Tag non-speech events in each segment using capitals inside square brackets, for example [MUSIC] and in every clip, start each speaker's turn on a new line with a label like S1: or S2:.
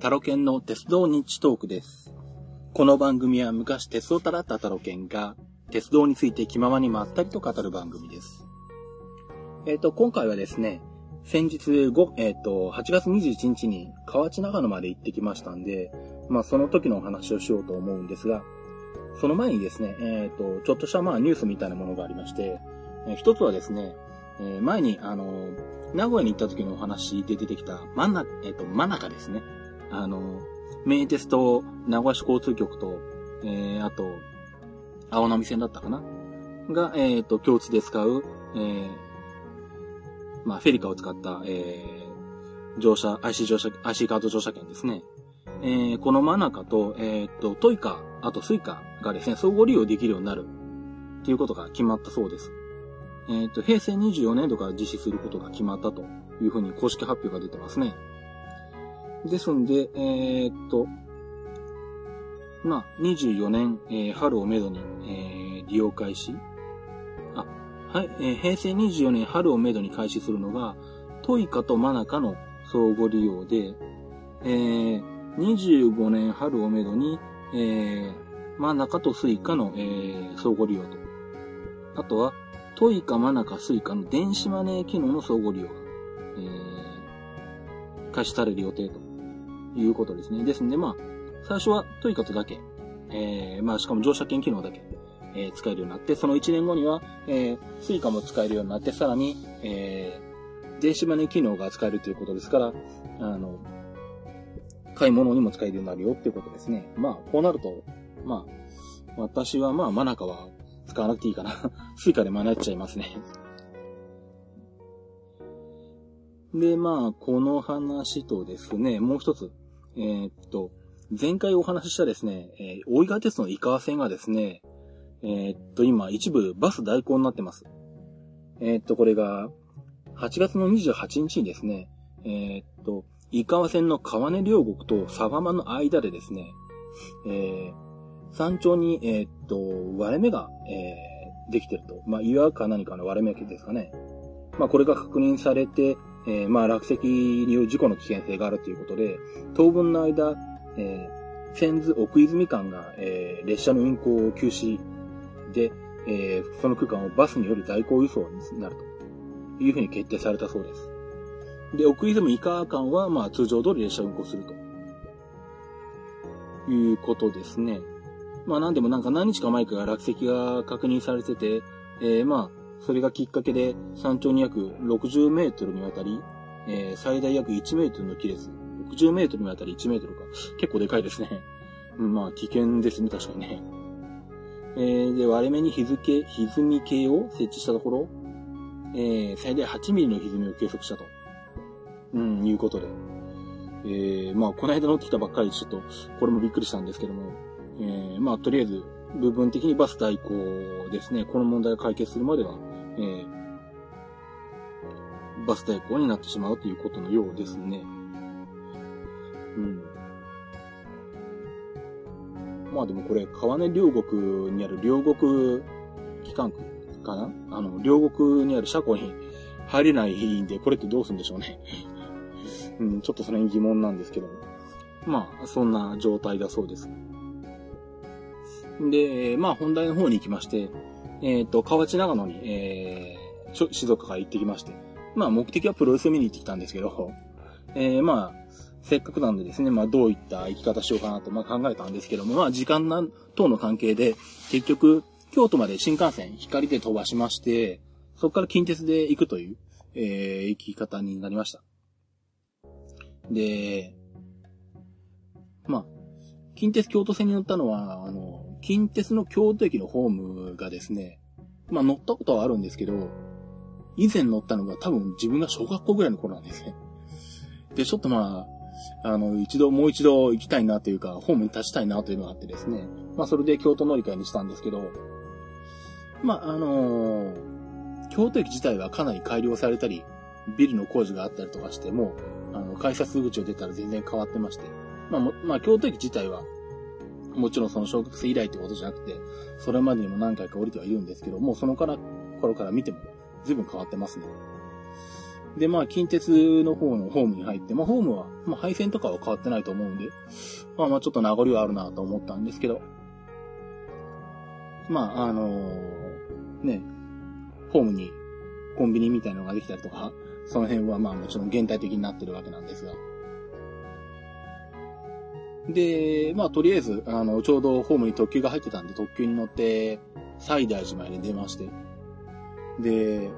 S1: タロケンの鉄道日トークです。この番組は昔鉄道たらったタロケンが鉄道について気ままにまったりと語る番組です。えっ、ー、と、今回はですね、先日5、えっ、ー、と、8月21日に河内長野まで行ってきましたんで、まあその時のお話をしようと思うんですが、その前にですね、えっ、ー、と、ちょっとしたまあニュースみたいなものがありまして、えー、一つはですね、えー、前に、あの、名古屋に行った時のお話で出てきた、マナカ、えっ、と、マナカですね。あの、名鉄と名古屋市交通局と、えー、あと、あおなみ線だったかな？が、えっ、ー、と、共通で使う、えー、まあ、フェリカを使った、えー、乗車、IC 乗車、IC カード乗車券ですね。えー、このマナカと、えっ、ー、と、トイカ、あとスイカがですね、相互利用できるようになる、っていうことが決まったそうです。えっ、ー、と、平成24年度から実施することが決まったというふうに公式発表が出てますね。ですんで、えー、っと、まあ、24年、えー、春をめどに、えー、利用開始。あ、はい、えー、平成24年春をめどに開始するのが、トイカとマナカの相互利用で、えー、25年春をめどに、えー、マナカとスイカの、えー、相互利用と。あとは、トイカ、マナカ、スイカの電子マネー機能の相互利用が、えー、開始される予定ということですね。ですんで、まあ、最初はトイカとだけ、えー、まあ、しかも乗車券機能だけ、えー、使えるようになって、その1年後には、えー、スイカも使えるようになって、さらに、えー、電子マネー機能が使えるということですから、あの、買い物にも使えるようになるよっていうことですね。まあ、こうなると、まあ、私はまあ、マナカは使わなくていいかな。[LAUGHS] スイカで賄っちゃいますね。で、まあ、この話とですね、もう一つ、えー、っと、前回お話ししたですね、えー、大井川鉄道の井川線がですね、えー、っと、今、一部バス代行になってます。えー、っと、これが、8月の28日にですね、えっと、井川線の川根両国と佐賀間の間でですね、えー、山頂に、え、っと、割れ目が、えー、できてると。まあ、岩か何かの割れ目ですかね。まあ、これが確認されて、えー、まあ、落石による事故の危険性があるということで、当分の間、えー、千頭奥泉間が、えー、列車の運行を休止で、えー、その区間をバスによる代行輸送になるというふうに決定されたそうです。で、奥泉井川間は、まあ、通常通り列車運行すると。いうことですね。まあなんでもなんか何日か前から落石が確認されてて、えー、まあ、それがきっかけで山頂に約60メートルにわたり、えー、最大約1メートルの亀裂。60メートルにわたり1メートルか。結構でかいですね。まあ危険ですね、確かにね。えー、で、割れ目に日付、歪み計を設置したところ、えー、最大8ミリの歪みを計測したと。うん、いうことで。えー、まあ、この間乗ってきたばっかりでちょっと、これもびっくりしたんですけども、えー、まあ、とりあえず、部分的にバス代行ですね。この問題が解決するまでは、えー、バス代行になってしまうということのようですね。うん。まあでもこれ、川根両国にある両国機関区かな？あの、両国にある車庫に入れないんで、これってどうするんでしょうね。[LAUGHS] うん、ちょっとそれに疑問なんですけども。まあ、そんな状態だそうです。で、まあ本題の方に行きまして、えっ、ー、と、河内長野に、えー、静岡から行ってきまして、まあ目的はプロレスを見に行ってきたんですけど、えー、まあ、せっかくなんでですね、まあどういった生き方しようかなと、まあ考えたんですけども、まあ時間な等の関係で、結局、京都まで新幹線、光で飛ばしまして、そこから近鉄で行くという、えー、生き方になりました。で、まあ、近鉄京都線に乗ったのは、あの、近鉄の京都駅のホームがですね、まあ乗ったことはあるんですけど、以前乗ったのが多分自分が小学校ぐらいの頃なんですね。で、ちょっとまあ、あの、一度、もう一度行きたいなというか、ホームに立ちたいなというのがあってですね。まあ、それで京都乗り換えにしたんですけど、まあ、あのー、京都駅自体はかなり改良されたり、ビルの工事があったりとかしても、あの、改札口を出たら全然変わってまして。まあ、まあ、京都駅自体はもちろんその小学生以来ってことじゃなくて、それまでにも何回か降りてはいるんですけど、もうそのから、頃から見ても随分変わってますね。で、まあ、近鉄の方のホームに入って、まあ、ホームは、まあ、配線とかは変わってないと思うんで、まあ、まあ、ちょっと名残はあるなと思ったんですけど、まあ、あのー、ね、ホームにコンビニみたいなのができたりとか、その辺はまあもちろん現代的になってるわけなんですが。で、まあとりあえず、あの、ちょうどホームに特急が入ってたんで、特急に乗って、西大寺まで出まして。で、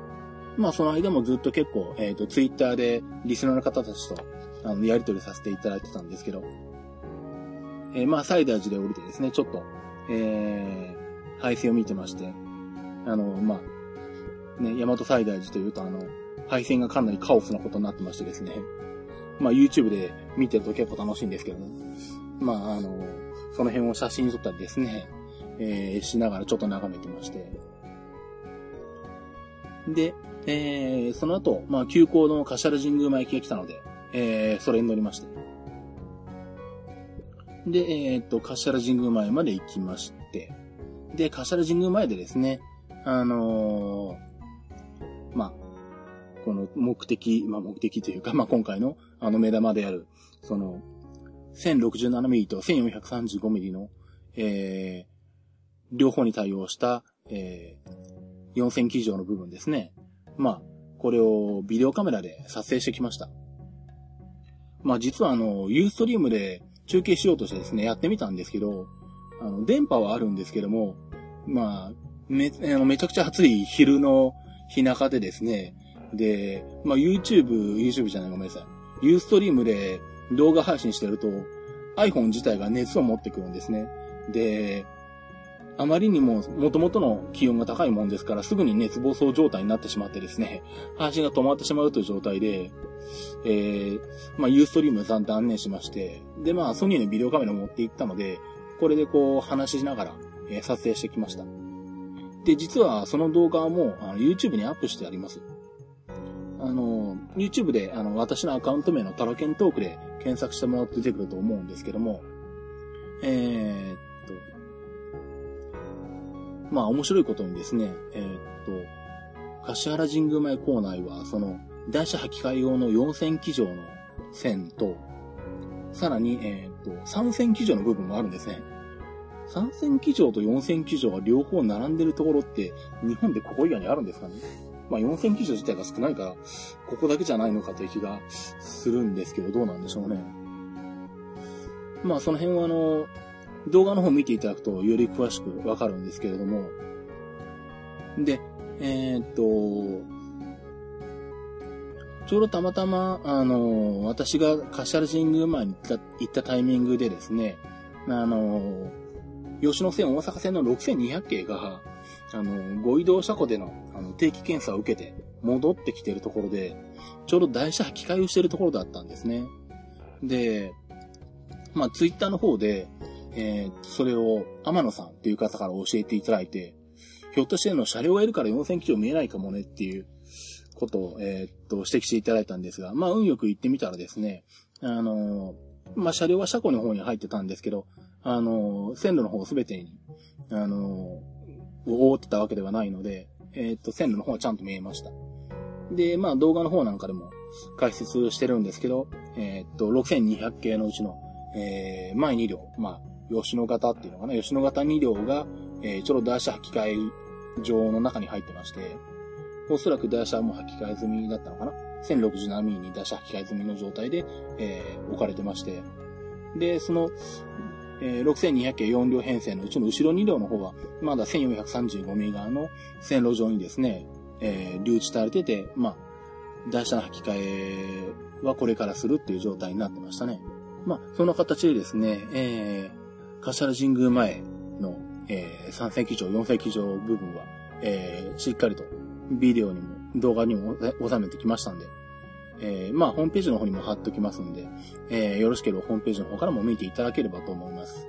S1: まあその間もずっと結構、えっ、ー、と、ツイッターでリスナーの方たちと、あの、やりとりさせていただいてたんですけど、えー、まあ西大寺で降りてですね、ちょっと、えー、配線を見てまして、あの、まあ、ね、大和西大寺というとあの、配線がかなりカオスなことになってましてですね。まあ YouTube で見てると結構楽しいんですけども。まああの、その辺を写真撮ったりですね、えー、しながらちょっと眺めてまして。で、えー、その後、まあ急行の柏原神宮前駅が来たので、えー、それに乗りまして。で、えー、っと、柏原神宮前まで行きまして、で、柏原神宮前でですね、あのー、まあ、この目的、まあ目的というか、まあ今回のあの目玉である、その、1067ミリと1435ミリの、えー、両方に対応した、えー、4000機以上の部分ですね。まあ、これをビデオカメラで撮影してきました。まあ実はあの、ユーストリームで中継しようとしてですね、やってみたんですけど、あの、電波はあるんですけども、まあ、め、あのめちゃくちゃ暑い昼の日中でですね、で、まあ、YouTube、YouTube じゃないごめんなさい。Ustream で動画配信してると iPhone 自体が熱を持ってくるんですね。で、あまりにも元々の気温が高いもんですからすぐに熱暴走状態になってしまってですね、[LAUGHS] 配信が止まってしまうという状態で、えー、まあ、ユーストリームさん断念しまして、で、まあ、ソニーのビデオカメラ持って行ったので、これでこう話しながら、え、撮影してきました。で、実はその動画もあの YouTube にアップしてあります。あの、YouTube で、あの、私のアカウント名のタロケントークで検索してもらって出てくると思うんですけども、えー、っと、まあ、面白いことにですね、えー、っと、柏原神宮前構内は、その、台車履き替え用の4000基上の線と、さらに、えー、っと、3000基上の部分もあるんですね。3000基上と4000基上は両方並んでるところって、日本でここ以外にあるんですかね？まあ、4000記事自体が少ないから、ここだけじゃないのかという気がするんですけど、どうなんでしょうね。まあ、その辺はあの、動画の方見ていただくとより詳しくわかるんですけれども、で、えー、っと、ちょうどたまたま、あの、私が柏原神宮前に行った行ったタイミングでですね、あの、吉野線大阪線の6200系が、あの、ご移動車庫でのあの定期検査を受けて戻ってきてるところで、ちょうど台車履き替えをしてるところだったんですね。で、まあ、ツイッターの方で、えー、それを天野さんっていう方から教えていただいて、ひょっとしての車両がいるから4000キロ見えないかもねっていうことを、えー、っと、指摘していただいたんですが、まあ、運よく行ってみたらですね、あのまあ、車両は車庫の方に入ってたんですけど、あの線路の方すべてに、あの覆ってたわけではないので、えっ、と、線路の方はちゃんと見えました。で、まあ動画の方なんかでも解説してるんですけど、えっ、と、6200系のうちの、えー、前2両、まあ、吉野型っていうのかな、吉野型2両が、えー、ちょうど台車履き替え場の中に入ってまして、おそらく台車も履き替え済みだったのかな ?1067 ミリに台車履き替え済みの状態で、えー、置かれてまして、で、その、えー、6200系4両編成のうちの後ろ2両の方は、まだ1435ミリ側の線路上にですね、えー、留置されてて、まあ、台車の履き替えはこれからするっていう状態になってましたね。まあ、その形でですね、えー、柏神宮前の、えー、3世紀上、4世紀上部分は、えー、しっかりとビデオにも動画にも収めてきましたんで、えー、まあ、ホームページの方にも貼っときますんで、えー、よろしければホームページの方からも見ていただければと思います。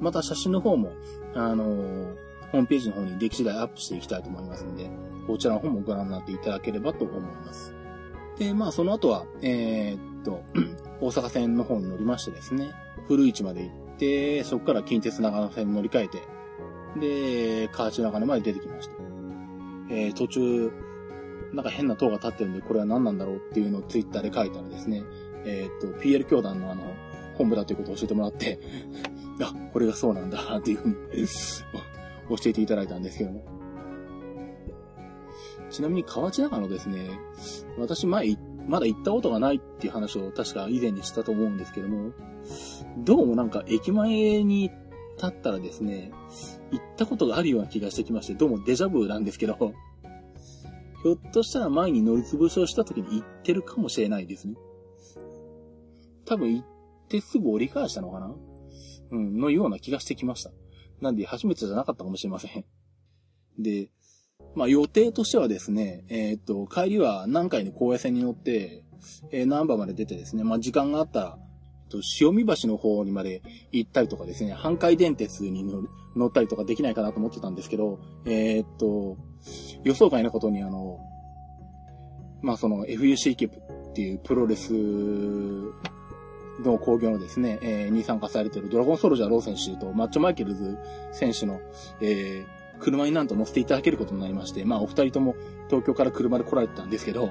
S1: また写真の方も、あのー、ホームページの方に出来次第アップしていきたいと思いますんで、こちらの方もご覧になっていただければと思います。で、まあ、その後は、えー、っと、[CLEARS THROAT] 大阪線の方に乗りましてですね、古市まで行って、そこから近鉄長野線に乗り換えて、で、河内長野まで出てきました。えー、途中、なんか変な塔が立ってるんで、これは何なんだろうっていうのをツイッターで書いたらですね、えっ、と、PL 教団のあの、本部だということを教えてもらって [LAUGHS] あ、これがそうなんだっていうふうに [LAUGHS] 教えていただいたんですけども。ちなみに河内長野ですね、私前、まだ行ったことがないっていう話を確か以前にしたと思うんですけども、どうもなんか駅前に立ったらですね、行ったことがあるような気がしてきまして、どうもデジャブなんですけど、ひょっとしたら前に乗り潰しをした時に行ってるかもしれないですね。多分行ってすぐ折り返したのかな？うん、のような気がしてきました。なんで初めてじゃなかったかもしれません。で、まあ予定としてはですね、えー、っと、帰りは南海の高野線に乗って、えー、南波まで出てですね、まあ時間があったら、と塩見橋の方にまで行ったりとかですね、阪海電鉄に乗ったりとかできないかなと思ってたんですけど、えー、っと、予想外なことにあの、まあその FUC キップっていうプロレスの工業のですね、えー、に参加されてるドラゴンソルジャーロー選手とマッチョマイケルズ選手の、えー、車になんと乗せていただけることになりまして、まあお二人とも東京から車で来られてたんですけど、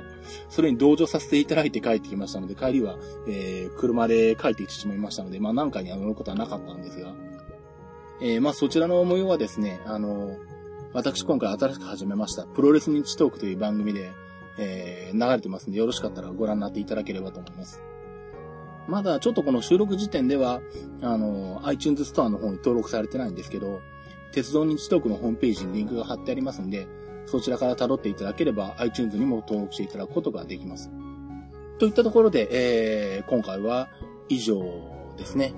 S1: それに同乗させていただいて帰ってきましたので、帰りは、えー、車で帰ってきてしまいましたので、まあ何回に乗ることはなかったんですが、えー、まあそちらの模様はですね、あの、私今回新しく始めました、プロレス日トークという番組で、えー、流れてますんで、よろしかったらご覧になっていただければと思います。まだちょっとこの収録時点では、あの、iTunes ストアの方に登録されてないんですけど、鉄道日トークのホームページにリンクが貼ってありますんで、そちらから辿っていただければ iTunes にも登録していただくことができます。といったところで、えー、今回は以上ですね。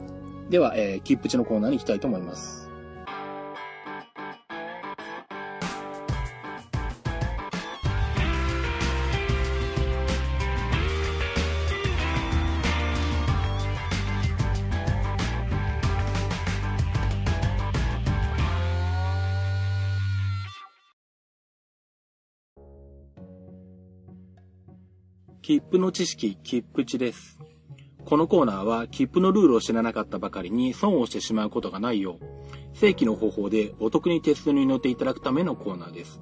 S1: では、えー、キップチのコーナーに行きたいと思います。切符の知識、切符値です。このコーナーは切符のルールを知らなかったばかりに損をしてしまうことがないよう、正規の方法でお得に鉄道に乗っていただくためのコーナーです。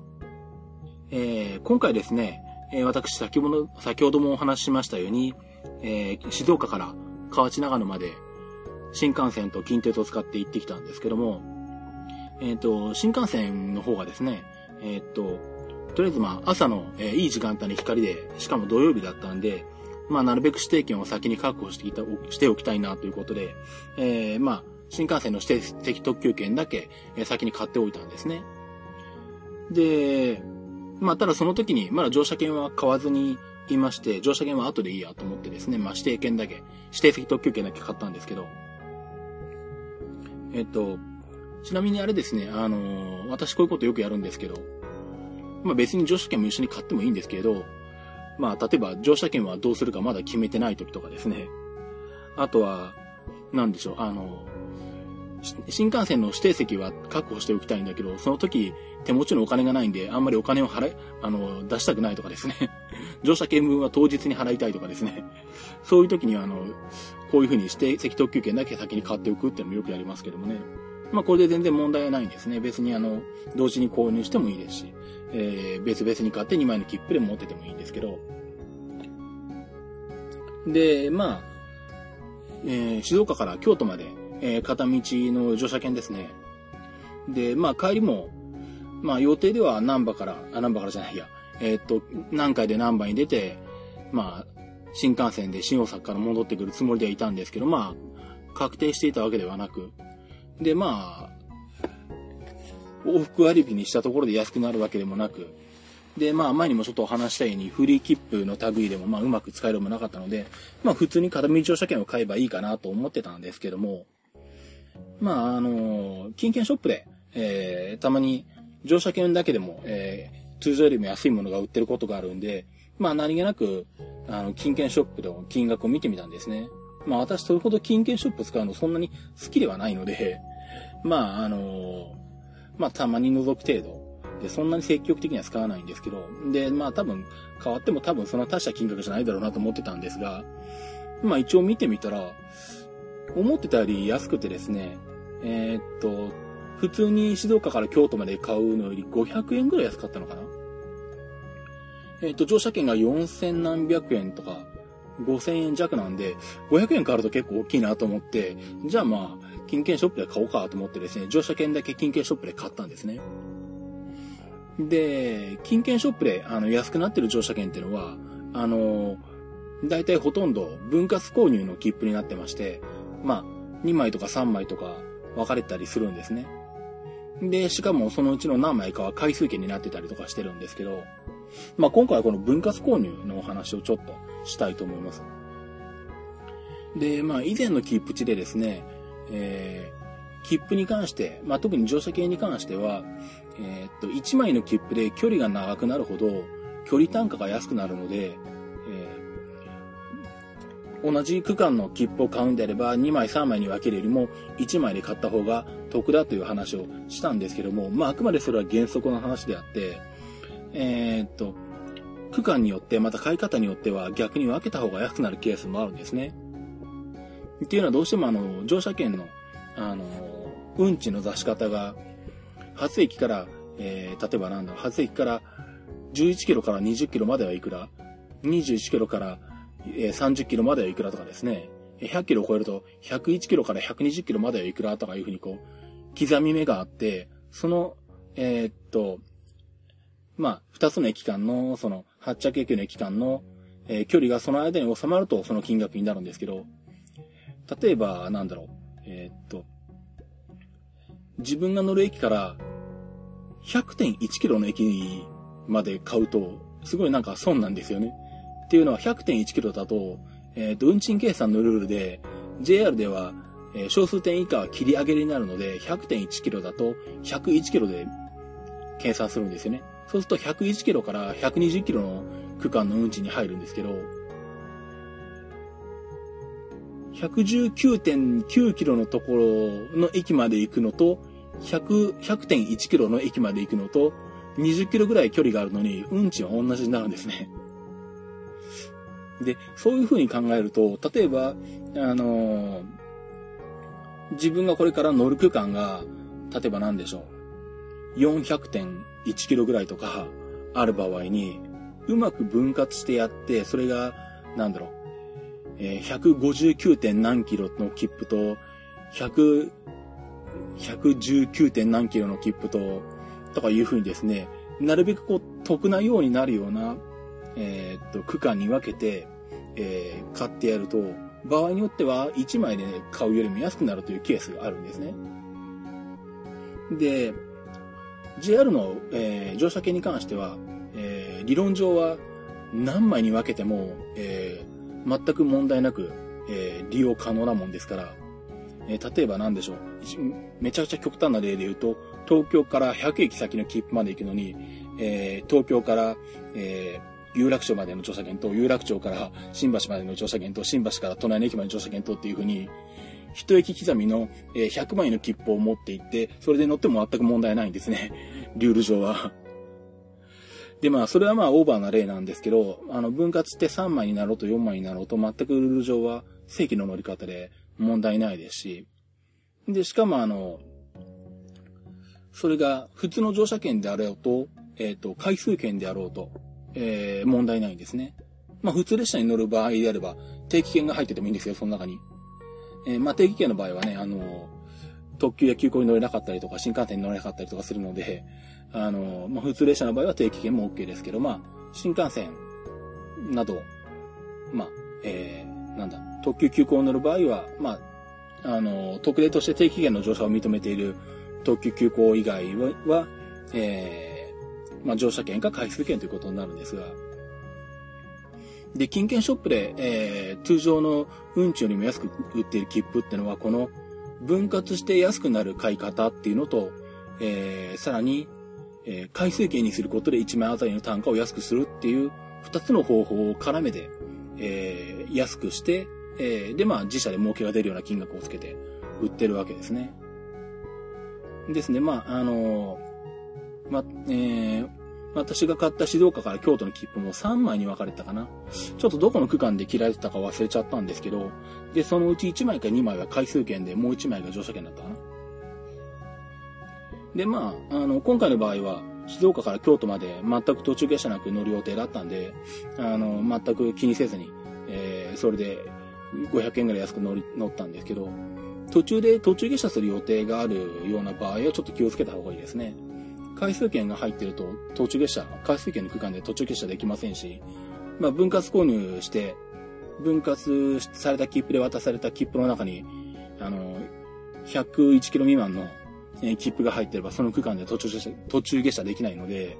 S1: えー、今回ですね、えー、私先ほど先ほどもお話ししましたように、えー、静岡から河内長野まで新幹線と近鉄を使って行ってきたんですけども、えっ、と、新幹線の方がですね、えっ、と、とりあえずまあ朝の、えー、いい時間帯に光で、しかも土曜日だったんで、まあなるべく指定券を先に確保していたしておきたいなということで、えー、まあ新幹線の指定的特急券だけ、えー、先に買っておいたんですね。で、まあただその時にまだ乗車券は買わずにいまして、乗車券は後でいいやと思ってですね、まあ指定券だけ、指定席特急券だけ買ったんですけど、えっと、ちなみにあれですね、あのー、私こういうことよくやるんですけど、まあ別に乗車券も一緒に買ってもいいんですけど、まあ例えば乗車券はどうするかまだ決めてない時とかですね。あとは、なんでしょう、あの、新幹線の指定席は確保しておきたいんだけど、その時手持ちのお金がないんで、あんまりお金を払い、あの、出したくないとかですね。[LAUGHS] 乗車券分は当日に払いたいとかですね。そういう時には、あの、こういうふうに指定席特急券だけ先に買っておくっていうのもよくやりますけどもね。まあこれで全然問題ないんですね。別にあの、同時に購入してもいいですし。えー、別々に買って2枚の切符で持っててもいいんですけど、で、まあ、えー、静岡から京都まで、えー、片道の乗車券ですね。で、まあ帰りも、まあ予定では南波から、あ、南波からじゃないや、えー、っと、南海で南波に出て、まあ、新幹線で新大阪から戻ってくるつもりではいたんですけど、まあ、確定していたわけではなく、で、まあ、往復割引にしたところで安くなるわけでもなく、で、まあ、前にもちょっとお話したように、フリー切符の類でも、まあ、うまく使えるもなかったので、まあ、普通に片道乗車券を買えばいいかなと思ってたんですけども、まあ、あの、金券ショップで、えー、たまに乗車券だけでも、えー、通常よりも安いものが売ってることがあるんで、まあ、何気なく、あの、金券ショップの金額を見てみたんですね。まあ、私、それほど金券ショップ使うのそんなに好きではないので、[LAUGHS] まあ、あのまあ、たまに覗く程度。で、そんなに積極的には使わないんですけど、で、まあ多分、変わっても多分そんな大した金額じゃないだろうなと思ってたんですが、まあ一応見てみたら、思ってたより安くてですね、えー、っと、普通に静岡から京都まで買うのより500円ぐらい安かったのかなえっ、と、乗車券が4000何百円とか、5000円弱なんで、500円変わると結構大きいなと思って、じゃあまあ、金券ショップで買おうかと思ってですね、乗車券だけ金券ショップで買ったんですね。で、金券ショップであの安くなってる乗車券っていうのは、あの、大体ほとんど分割購入の切符になってまして、まあ、2枚とか3枚とか分かれたりするんですね。で、しかもそのうちの何枚かは回数券になってたりとかしてるんですけど、まあ今回はこの分割購入のお話をちょっとしたいと思います。で、まあ以前の切符地でですね、えー、切符に関して、まあ特に乗車券に関しては、えー、っと、1枚の切符で距離が長くなるほど、距離単価が安くなるので、えー、同じ区間の切符を買うんであれば、2枚3枚に分けるよりも、1枚で買った方が得だという話をしたんですけども、まああくまでそれは原則の話であって、えー、っと、区間によって、また買い方によっては逆に分けた方が安くなるケースもあるんですね。っていうのはどうしてもあの、乗車券の、あの、運賃の出し方が、初駅から、えー、例えばなんだろ、初駅から11キロから20キロまではいくら、21キロから、えー、30キロまではいくらとかですね、100キロを超えると101キロから120キロまではいくらとかいうふうにこう、刻み目があって、その、えー、っと、まあ、二つの駅間の、その、発着駅の駅間の、えー、距離がその間に収まるとその金額になるんですけど、例えば、なんだろう、えー、っと、自分が乗る駅から100.1キロの駅まで買うと、すごいなんか損なんですよね。っていうのは100.1キロだと、えっ、と、運賃計算のルールで、JR では、え、小数点以下は切り上げになるので、100.1キロだと101キロで計算するんですよね。そうすると101キロから120キロの区間の運賃に入るんですけど、119.9キロのところの駅まで行くのと、100、100.1キロの駅まで行くのと、20キロぐらい距離があるのに、運賃は同じになるんですね。で、そういう風に考えると、例えば、あのー、自分がこれから乗る区間が、例えば何でしょう。400.1キロぐらいとかある場合に、うまく分割してやって、それが、なんだろう、えー、159. 何キロの切符と、100、119. 点何キロの切符と、とかいうふうにですね、なるべくこう、得なようになるような、えー、っと、区間に分けて、えー、買ってやると、場合によっては1枚で、ね、買うよりも安くなるというケースがあるんですね。で、JR の、えー、乗車券に関しては、えー、理論上は何枚に分けても、えー、全く問題なく、えー、利用可能なもんですから、えー、例えば何でしょう。めちゃくちゃ極端な例で言うと、東京から100駅先の切符まで行くのに、えー、東京から、えー、有楽町までの乗車券と、有楽町から新橋までの乗車券と、新橋から隣の駅までの乗車券とっていうふうに、一駅刻みの100枚の切符を持って行って、それで乗っても全く問題ないんですね。[LAUGHS] ルール上は。で、まあ、それはまあ、オーバーな例なんですけど、あの、分割って3枚になろうと4枚になろうと、全くルール上は正規の乗り方で問題ないですし、で、しかもあの、それが普通の乗車券であろうと、えっ、ー、と、回数券であろうと、えー、問題ないんですね。まあ、普通列車に乗る場合であれば、定期券が入っててもいいんですよ、その中に。えー、まあ、定期券の場合はね、あの、特急や急行に乗れなかったりとか、新幹線に乗れなかったりとかするので、あの、まあ、普通列車の場合は定期券も OK ですけど、まあ、新幹線など、まあ、えー、なんだ、特急急行に乗る場合は、まあ、あの、特例として定期券の乗車を認めている特急急行以外は、えー、まあ、乗車券か回数券ということになるんですが、で、金券ショップで、えー、通常の運賃よりも安く売っている切符ってのは、この分割して安くなる買い方っていうのと、えー、さらに、えー、回数券にすることで1枚あたりの単価を安くするっていう2つの方法を絡めて、えー、安くして、えー、で、まあ自社で儲けが出るような金額をつけて売ってるわけですね。ですね、まあ、あのー、ま、えー、私が買った静岡から京都の切符も3枚に分かれたかな。ちょっとどこの区間で切られてたか忘れちゃったんですけど、で、そのうち1枚か2枚は回数券で、もう1枚が乗車券だったかな。で、まあ、あの、今回の場合は、静岡から京都まで全く途中下車なく乗る予定だったんで、あの、全く気にせずに、えー、それで500円ぐらい安く乗り、乗ったんですけど、途中で途中下車する予定があるような場合はちょっと気をつけた方がいいですね。回数券が入ってると途中下車、回数券の区間で途中下車できませんし、まあ分割購入して、分割された切符で渡された切符の中に、あの、101キロ未満の切符が入ってればその区間で途中下車、途中下車できないので、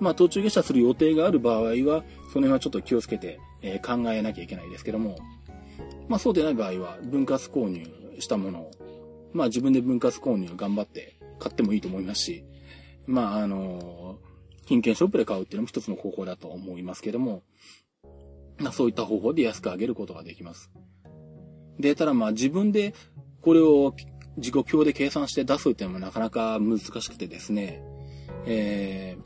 S1: まあ途中下車する予定がある場合は、その辺はちょっと気をつけて、え、考えなきゃいけないですけども、まあそうでない場合は分割購入したものを、まあ自分で分割購入頑張って買ってもいいと思いますし、まああの、金券ショップで買うっていうのも一つの方法だと思いますけども、まあそういった方法で安く上げることができます。で、ただまあ自分でこれを自己表で計算して出すっていうのもなかなか難しくてですね、え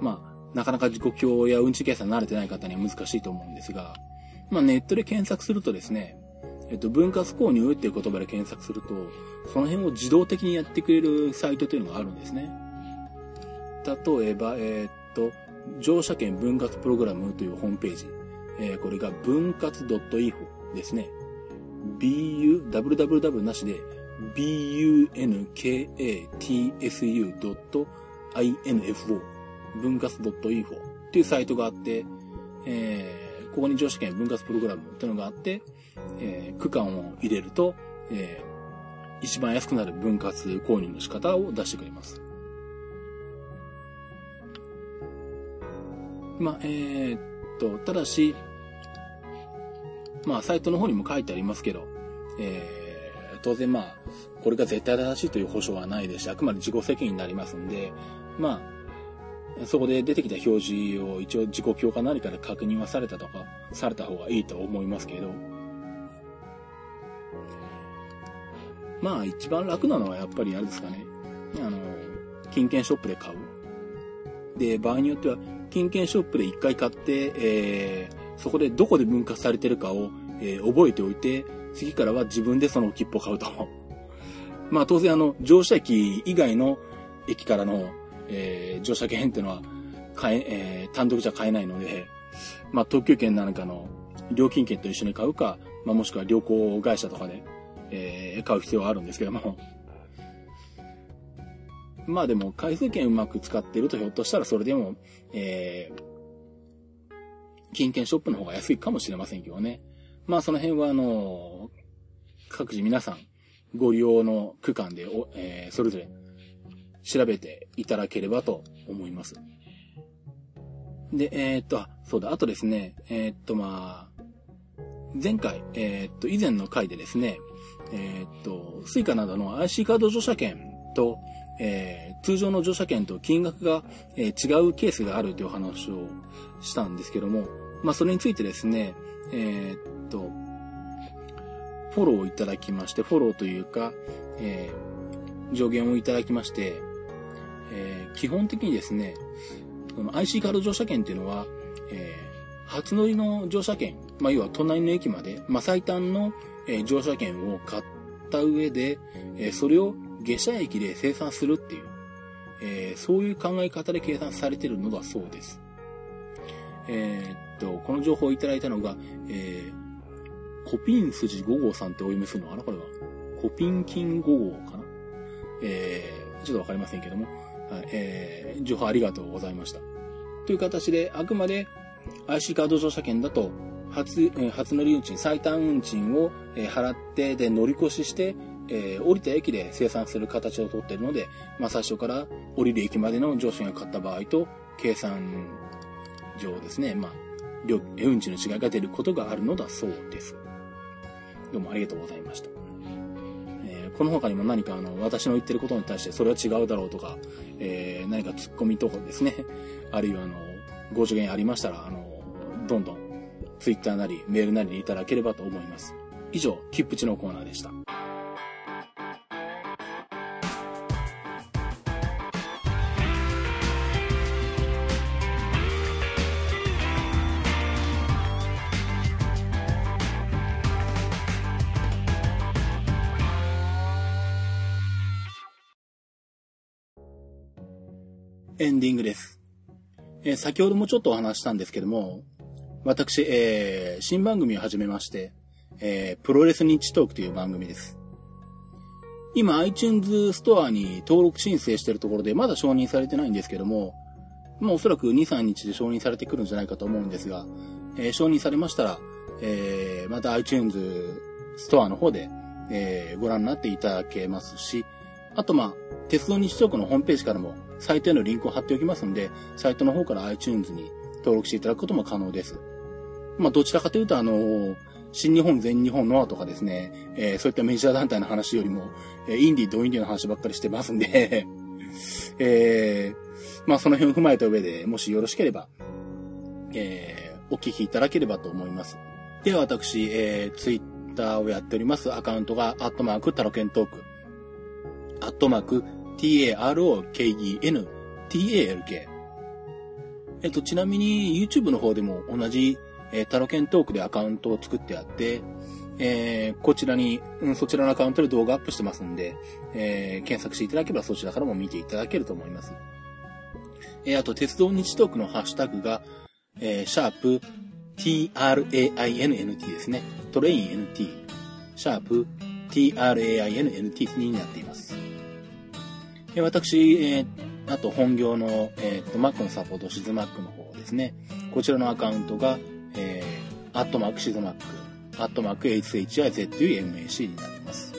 S1: ー、まあ、なかなか自己表やうんち計算慣れてない方には難しいと思うんですが、まあネットで検索するとですね、えっと、分割購入っていう言葉で検索すると、その辺を自動的にやってくれるサイトというのがあるんですね。例えば、えー、っと、乗車券分割プログラムというホームページ。えー、これが分割 .info ですね。bu, www なしで、bunkatsu.info 分割 .info っていうサイトがあって、えー、ここに乗車券分割プログラムっていうのがあって、えー、区間を入れると、えー、一番安くなる分割購入の仕方を出してくれます。まあ、えー、っと、ただし、まあ、サイトの方にも書いてありますけど、えー、当然まあ、これが絶対正しいという保証はないですし、あくまで自己責任になりますんで、まあ、そこで出てきた表示を一応自己評価何かで確認はされたとか、された方がいいと思いますけど、まあ一番楽なのはやっぱりあれですかね。あの、金券ショップで買う。で、場合によっては、金券ショップで一回買って、えー、そこでどこで分割されてるかを、えー、覚えておいて、次からは自分でその切符を買うと。[LAUGHS] まあ当然あの、乗車駅以外の駅からの、えー、乗車券っていうのは、買え、えー、単独じゃ買えないので、まあ特急券なんかの料金券と一緒に買うか、まあもしくは旅行会社とかで、えー、買う必要はあるんですけども。まあでも、回数券うまく使ってるとひょっとしたらそれでも、えー、金券ショップの方が安いかもしれませんけどね。まあその辺はあの、各自皆さんご利用の区間でお、えー、それぞれ調べていただければと思います。で、えー、っと、そうだ、あとですね、えー、っとまあ、前回、えっと、以前の回でですね、えっと、スイカなどの IC カード乗車券と、えー、通常の乗車券と金額が、えー、違うケースがあるという話をしたんですけども、まあ、それについてですね、えー、っと、フォローをいただきまして、フォローというか、えー、上限をいただきまして、えー、基本的にですね、この IC カード乗車券っていうのは、えー、初乗りの乗車券、まあ、要は隣の駅まで、まあ、最短の、えー、乗車券を買った上で、えー、それを下車駅で生産するっていう、えー、そういう考え方で計算されてるのだそうです。え、っと、この情報をいただいたのが、え、コピン筋5号さんってお読みするのかなこれは。コピン金5号かなえ、ちょっとわかりませんけども、はい、えー、情報ありがとうございました。という形で、あくまで IC カード乗車券だと、初、初乗り運賃、最短運賃を、払って、で、乗り越しして、えー、降りた駅で生産する形をとっているので、まあ、最初から降りる駅までの乗車が買った場合と、計算上ですね、まあ、運賃の違いが出ることがあるのだそうです。どうもありがとうございました。え、この他にも何かあの、私の言ってることに対してそれは違うだろうとか、えー、何か突っ込みとかですね、あるいはあの、ご助言ありましたら、あの、どんどん、ツイッターなりメールなりでいただければと思います。以上、キップチのコーナーでした。エンディングです。えー先ほどもちょっとお話したんですけども、私、えー新番組を始めまして、えープロレスニッチトークという番組です。今 iTunes ストアに登録申請しているところでまだ承認されてないんですけども、まあおそらく2、3日で承認されてくるんじゃないかと思うんですが、えー承認されましたら、えーまた iTunes ストアの方で、えーご覧になっていただけますし、あとまあ、鉄道日トークのホームページからもサイトへのリンクを貼っておきますので、サイトの方から iTunes に登録していただくことも可能です。まあ、どちらかというと、あの、新日本、全日本、ノアとかですね、えーそういったメジャー団体の話よりも、えインディー、ドインディーの話ばっかりしてますんで、[LAUGHS] えーまあ、その辺を踏まえた上で、もしよろしければ、えーお聞きいただければと思います。では、私、えー、ツイッターをやっておりますアカウントが、アットマーク、タロケントーク、アットマーク、t-a-r-o-k-e-n、t-a-l-k。えっと、ちなみに YouTube の方でも同じ、えータロケントークでアカウントを作ってあって、えーこちらに、うん、そちらのアカウントで動画アップしてますんで、えー検索していただければそちらからも見ていただけると思います。えーあと、鉄道日トークのハッシュタグが、えーシャープ trainnt ですね。トレイン nt。シャープ trainnt になっています。えー私、えーあと本業の、えー、と Mac のサポート、シズ Mac の方ですね。こちらのアカウントが、えー、アットマークシズマック、アットマーク HHIZUMAC になってます。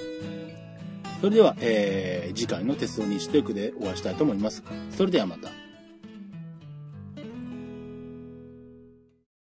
S1: それでは、えー次回の鉄道日トークでお会いしたいと思います。それではまた。